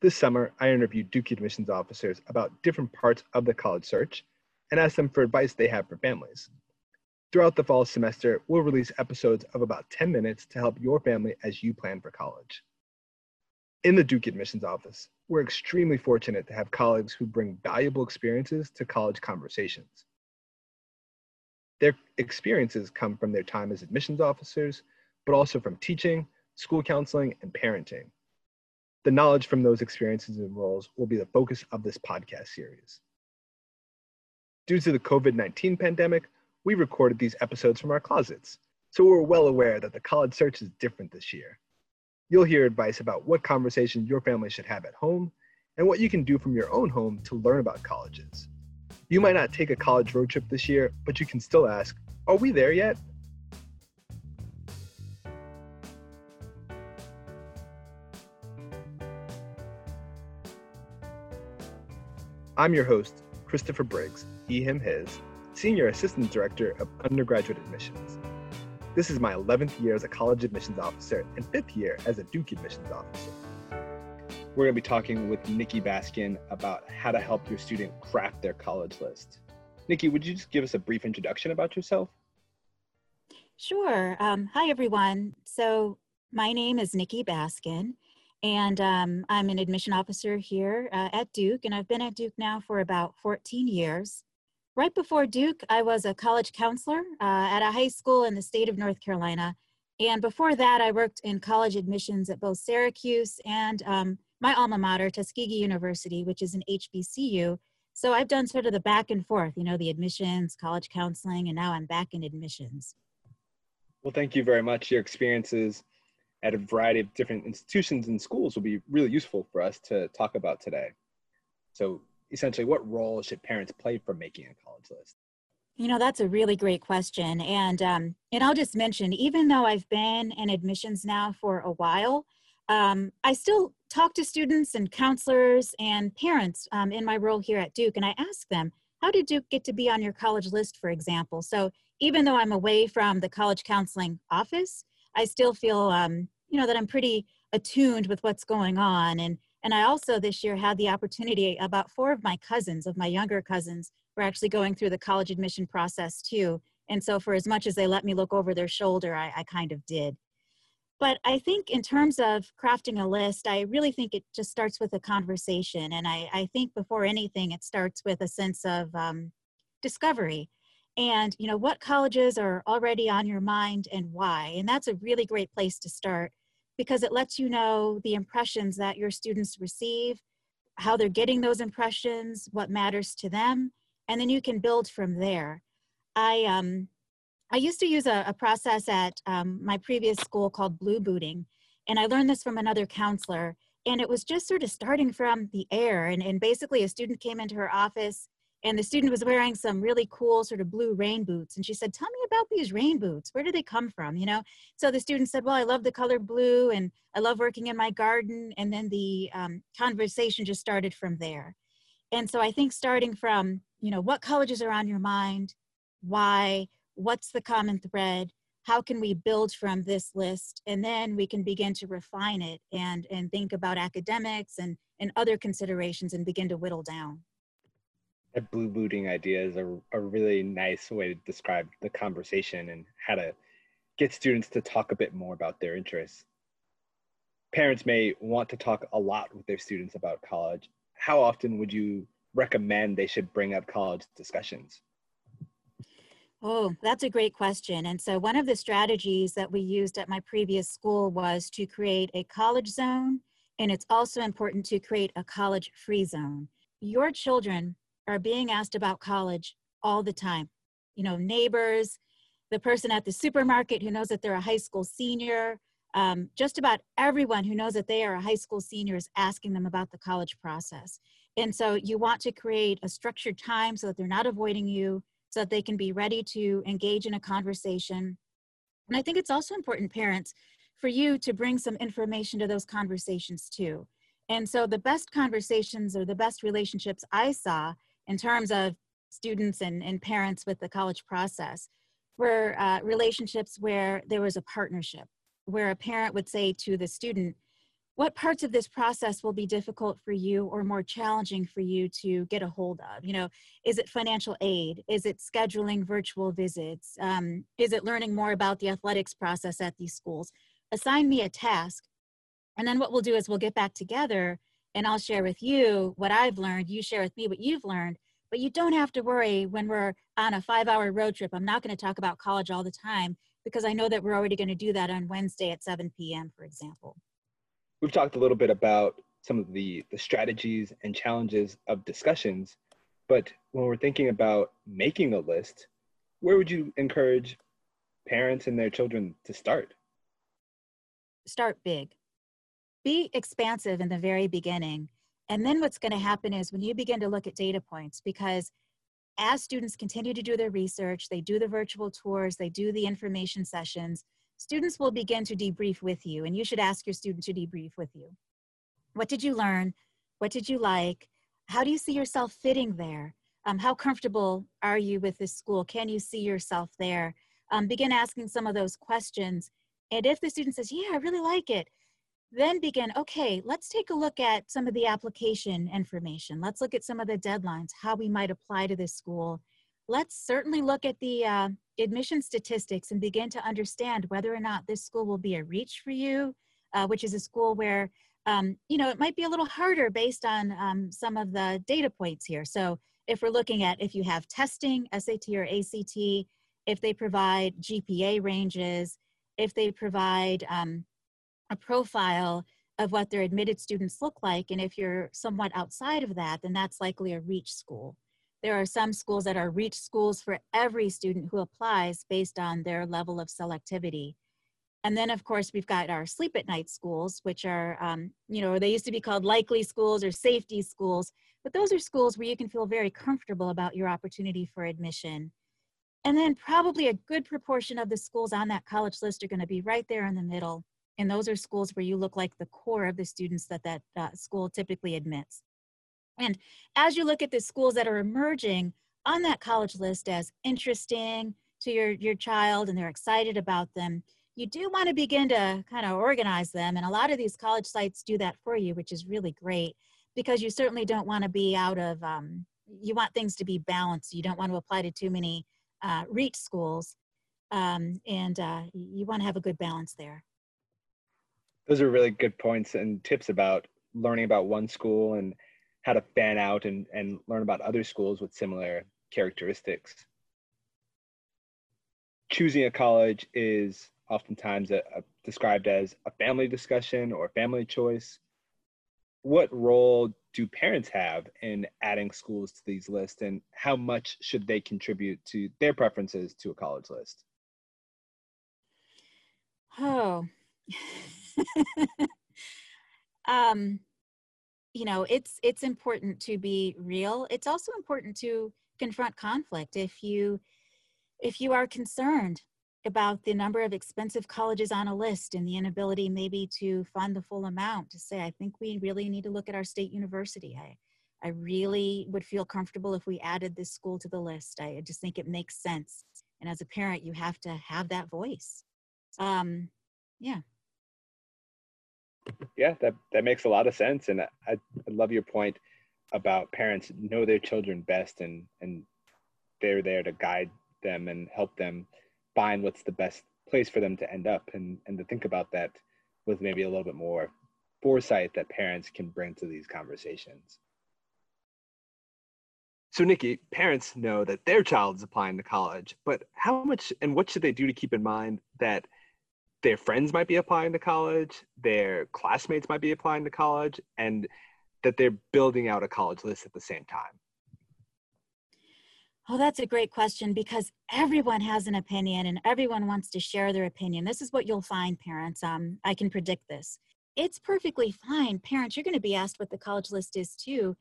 This summer, I interviewed Duke admissions officers about different parts of the college search and asked them for advice they have for families. Throughout the fall semester, we'll release episodes of about 10 minutes to help your family as you plan for college. In the Duke admissions office, we're extremely fortunate to have colleagues who bring valuable experiences to college conversations. Their experiences come from their time as admissions officers, but also from teaching, school counseling, and parenting. The knowledge from those experiences and roles will be the focus of this podcast series. Due to the COVID 19 pandemic, we recorded these episodes from our closets, so we're well aware that the college search is different this year. You'll hear advice about what conversations your family should have at home and what you can do from your own home to learn about colleges. You might not take a college road trip this year, but you can still ask, Are we there yet? I'm your host, Christopher Briggs, he, him, his, Senior Assistant Director of Undergraduate Admissions. This is my 11th year as a college admissions officer and fifth year as a Duke admissions officer. We're going to be talking with Nikki Baskin about how to help your student craft their college list. Nikki, would you just give us a brief introduction about yourself? Sure. Um, hi, everyone. So, my name is Nikki Baskin, and um, I'm an admission officer here uh, at Duke, and I've been at Duke now for about 14 years. Right before Duke, I was a college counselor uh, at a high school in the state of North Carolina. And before that, I worked in college admissions at both Syracuse and um, my alma mater, Tuskegee University, which is an HBCU. So I've done sort of the back and forth, you know, the admissions, college counseling, and now I'm back in admissions. Well, thank you very much. Your experiences at a variety of different institutions and schools will be really useful for us to talk about today. So, essentially, what role should parents play for making a college list? You know, that's a really great question. And, um, and I'll just mention, even though I've been in admissions now for a while, um, I still talk to students and counselors and parents um, in my role here at Duke, and I ask them, how did Duke get to be on your college list, for example? So even though I'm away from the college counseling office, I still feel um, you know that i'm pretty attuned with what's going on. And and i also this year had the opportunity about four of my cousins of my younger cousins were actually going through the college admission process too. And so for as much as they let me look over their shoulder i, I kind of did. But i think in terms of crafting a list i really think it just starts with a conversation. And i, I think before anything it starts with a sense of um, discovery. And you know what colleges are already on your mind and why? And that's a really great place to start because it lets you know the impressions that your students receive, how they're getting those impressions, what matters to them, and then you can build from there. I, um, I used to use a, a process at um, my previous school called blue booting, and I learned this from another counselor. And it was just sort of starting from the air. And, and basically, a student came into her office and the student was wearing some really cool sort of blue rain boots and she said tell me about these rain boots. Where do they come from? You know? So the student said well i love the color blue and i love working in my garden and then the um, conversation just started from there. And so i think starting from you know what colleges are on your mind why what's the common thread how can we build from this list and then we can begin to refine it and and think about academics and and other considerations and begin to whittle down that blue booting idea is a, a really nice way to describe the conversation and how to get students to talk a bit more about their interests. Parents may want to talk a lot with their students about college. How often would you recommend they should bring up college discussions? Oh, that's a great question. And so, one of the strategies that we used at my previous school was to create a college zone, and it's also important to create a college free zone. Your children are being asked about college all the time. You know, neighbors, the person at the supermarket who knows that they're a high school senior, um, just about everyone who knows that they are a high school senior is asking them about the college process. And so you want to create a structured time so that they're not avoiding you, so that they can be ready to engage in a conversation. And I think it's also important, parents, for you to bring some information to those conversations too. And so the best conversations or the best relationships I saw in terms of students and, and parents with the college process were uh, relationships where there was a partnership, where a parent would say to the student, what parts of this process will be difficult for you or more challenging for you to get a hold of? You know is it financial aid? Is it scheduling virtual visits? Um, is it learning more about the athletics process at these schools? Assign me a task and then what we'll do is we'll get back together and i'll share with you what i've learned you share with me what you've learned but you don't have to worry when we're on a five hour road trip i'm not going to talk about college all the time because i know that we're already going to do that on wednesday at 7 p.m for example We've talked a little bit about some of the, the strategies and challenges of discussions, but when we're thinking about making a list, where would you encourage parents and their children to start? Start big. Be expansive in the very beginning. And then what's going to happen is when you begin to look at data points, because as students continue to do their research, they do the virtual tours, they do the information sessions, students will begin to debrief with you, and you should ask your student to debrief with you. What did you learn? What did you like? How do you see yourself fitting there? Um, how comfortable are you with this school? Can you see yourself there? Um, begin asking some of those questions. And if the student says, Yeah, I really like it, then begin, okay, let's take a look at some of the application information. Let's look at some of the deadlines, how we might apply to this school. Let's certainly look at the uh, admission statistics and begin to understand whether or not this school will be a reach for you, uh, which is a school where, um, you know, it might be a little harder based on um, some of the data points here. So if we're looking at if you have testing, SAT or ACT, if they provide GPA ranges, if they provide um, a profile of what their admitted students look like, and if you're somewhat outside of that, then that's likely a reach school. There are some schools that are reach schools for every student who applies based on their level of selectivity. And then, of course, we've got our sleep at night schools, which are, um, you know, they used to be called likely schools or safety schools, but those are schools where you can feel very comfortable about your opportunity for admission. And then, probably a good proportion of the schools on that college list are going to be right there in the middle. And those are schools where you look like the core of the students that that uh, school typically admits. And as you look at the schools that are emerging on that college list as interesting to your, your child and they're excited about them, you do want to begin to kind of organize them. And a lot of these college sites do that for you, which is really great because you certainly don't want to be out of, um, you want things to be balanced. You don't want to apply to too many uh, reach schools. Um, and uh, you want to have a good balance there. Those are really good points and tips about learning about one school and how to fan out and, and learn about other schools with similar characteristics. Choosing a college is oftentimes a, a, described as a family discussion or family choice. What role do parents have in adding schools to these lists, and how much should they contribute to their preferences to a college list? Oh, um, you know it's it's important to be real. It's also important to confront conflict if you if you are concerned about the number of expensive colleges on a list and the inability maybe to fund the full amount to say i think we really need to look at our state university. I i really would feel comfortable if we added this school to the list. I just think it makes sense. And as a parent you have to have that voice. Um yeah yeah, that that makes a lot of sense, and I, I love your point about parents know their children best, and and they're there to guide them and help them find what's the best place for them to end up, and and to think about that with maybe a little bit more foresight that parents can bring to these conversations. So, Nikki, parents know that their child is applying to college, but how much and what should they do to keep in mind that their friends might be applying to college, their classmates might be applying to college, and that they're building out a college list at the same time? Oh, that's a great question because everyone has an opinion and everyone wants to share their opinion. This is what you'll find, parents. Um, I can predict this. It's perfectly fine. Parents, you're going to be asked what the college list is too.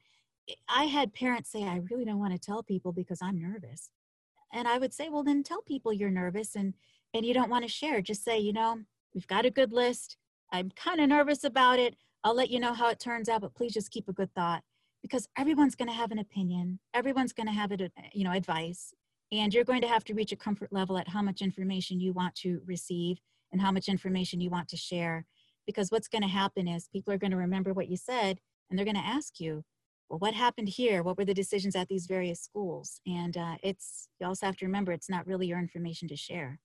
I had parents say, I really don't want to tell people because I'm nervous. And I would say, well, then tell people you're nervous and and you don't want to share, just say, you know, we've got a good list. I'm kind of nervous about it. I'll let you know how it turns out, but please just keep a good thought because everyone's going to have an opinion. Everyone's going to have it, uh, you know, advice, and you're going to have to reach a comfort level at how much information you want to receive and how much information you want to share. because what's going to happen is people are going to remember what you said and they're going to ask you, well, what happened here? What were the decisions at these various schools? And uh, it's, you also have to remember it's not really your information to share.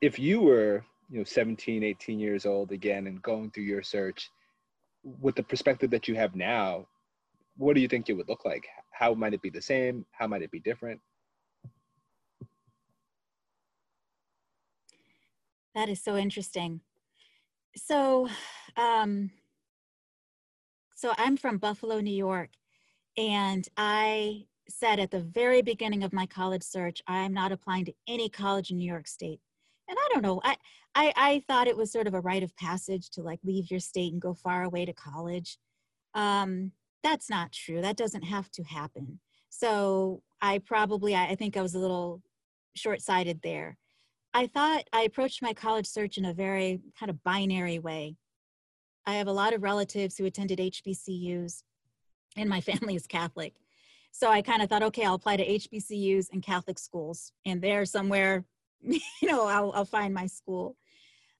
If you were, you know, 17, 18 years old again and going through your search, with the perspective that you have now, what do you think it would look like? How might it be the same? How might it be different? That is so interesting. So, um, so I'm from Buffalo, New York, and I said at the very beginning of my college search, I'm not applying to any college in New York State. And I don't know, I, I, I thought it was sort of a rite of passage to like leave your state and go far away to college. Um, that's not true. That doesn't have to happen. So I probably, I think I was a little short sighted there. I thought I approached my college search in a very kind of binary way. I have a lot of relatives who attended HBCUs, and my family is Catholic. So I kind of thought, okay, I'll apply to HBCUs and Catholic schools, and there somewhere, you know, I'll, I'll find my school.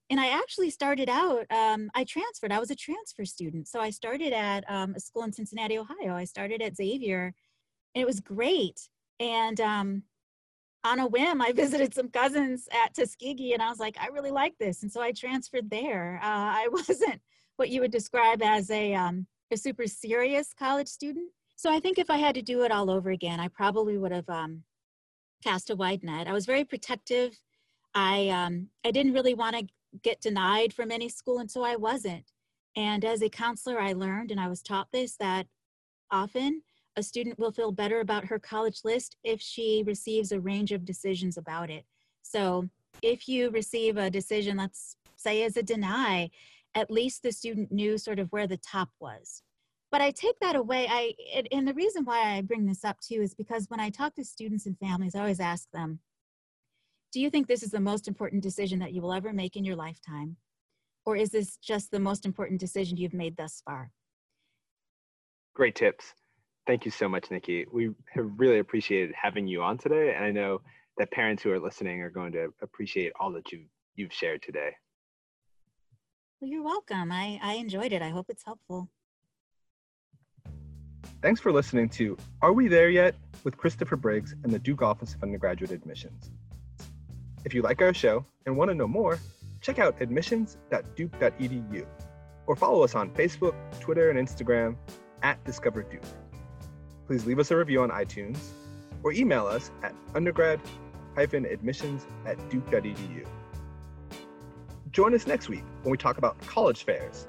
And I actually started out, um, I transferred, I was a transfer student. So I started at um, a school in Cincinnati, Ohio. I started at Xavier, and it was great. And um, on a whim, I visited some cousins at Tuskegee and I was like, I really like this. And so I transferred there. Uh, I wasn't what you would describe as a, um, a super serious college student. So I think if I had to do it all over again, I probably would have um, cast a wide net. I was very protective. I, um, I didn't really want to get denied from any school, and so I wasn't. And as a counselor, I learned, and I was taught this, that often a student will feel better about her college list if she receives a range of decisions about it. So if you receive a decision, let's say as a deny, at least the student knew sort of where the top was. But I take that away. I it, and the reason why I bring this up too is because when I talk to students and families, I always ask them, "Do you think this is the most important decision that you will ever make in your lifetime, or is this just the most important decision you've made thus far?" Great tips. Thank you so much, Nikki. We have really appreciated having you on today, and I know that parents who are listening are going to appreciate all that you've you've shared today. Well, you're welcome. I, I enjoyed it. I hope it's helpful. Thanks for listening to Are We There Yet? with Christopher Briggs and the Duke Office of Undergraduate Admissions. If you like our show and want to know more, check out admissions.duke.edu or follow us on Facebook, Twitter, and Instagram at Discover Duke please leave us a review on iTunes or email us at undergrad-admissions at duke.edu. Join us next week when we talk about college fairs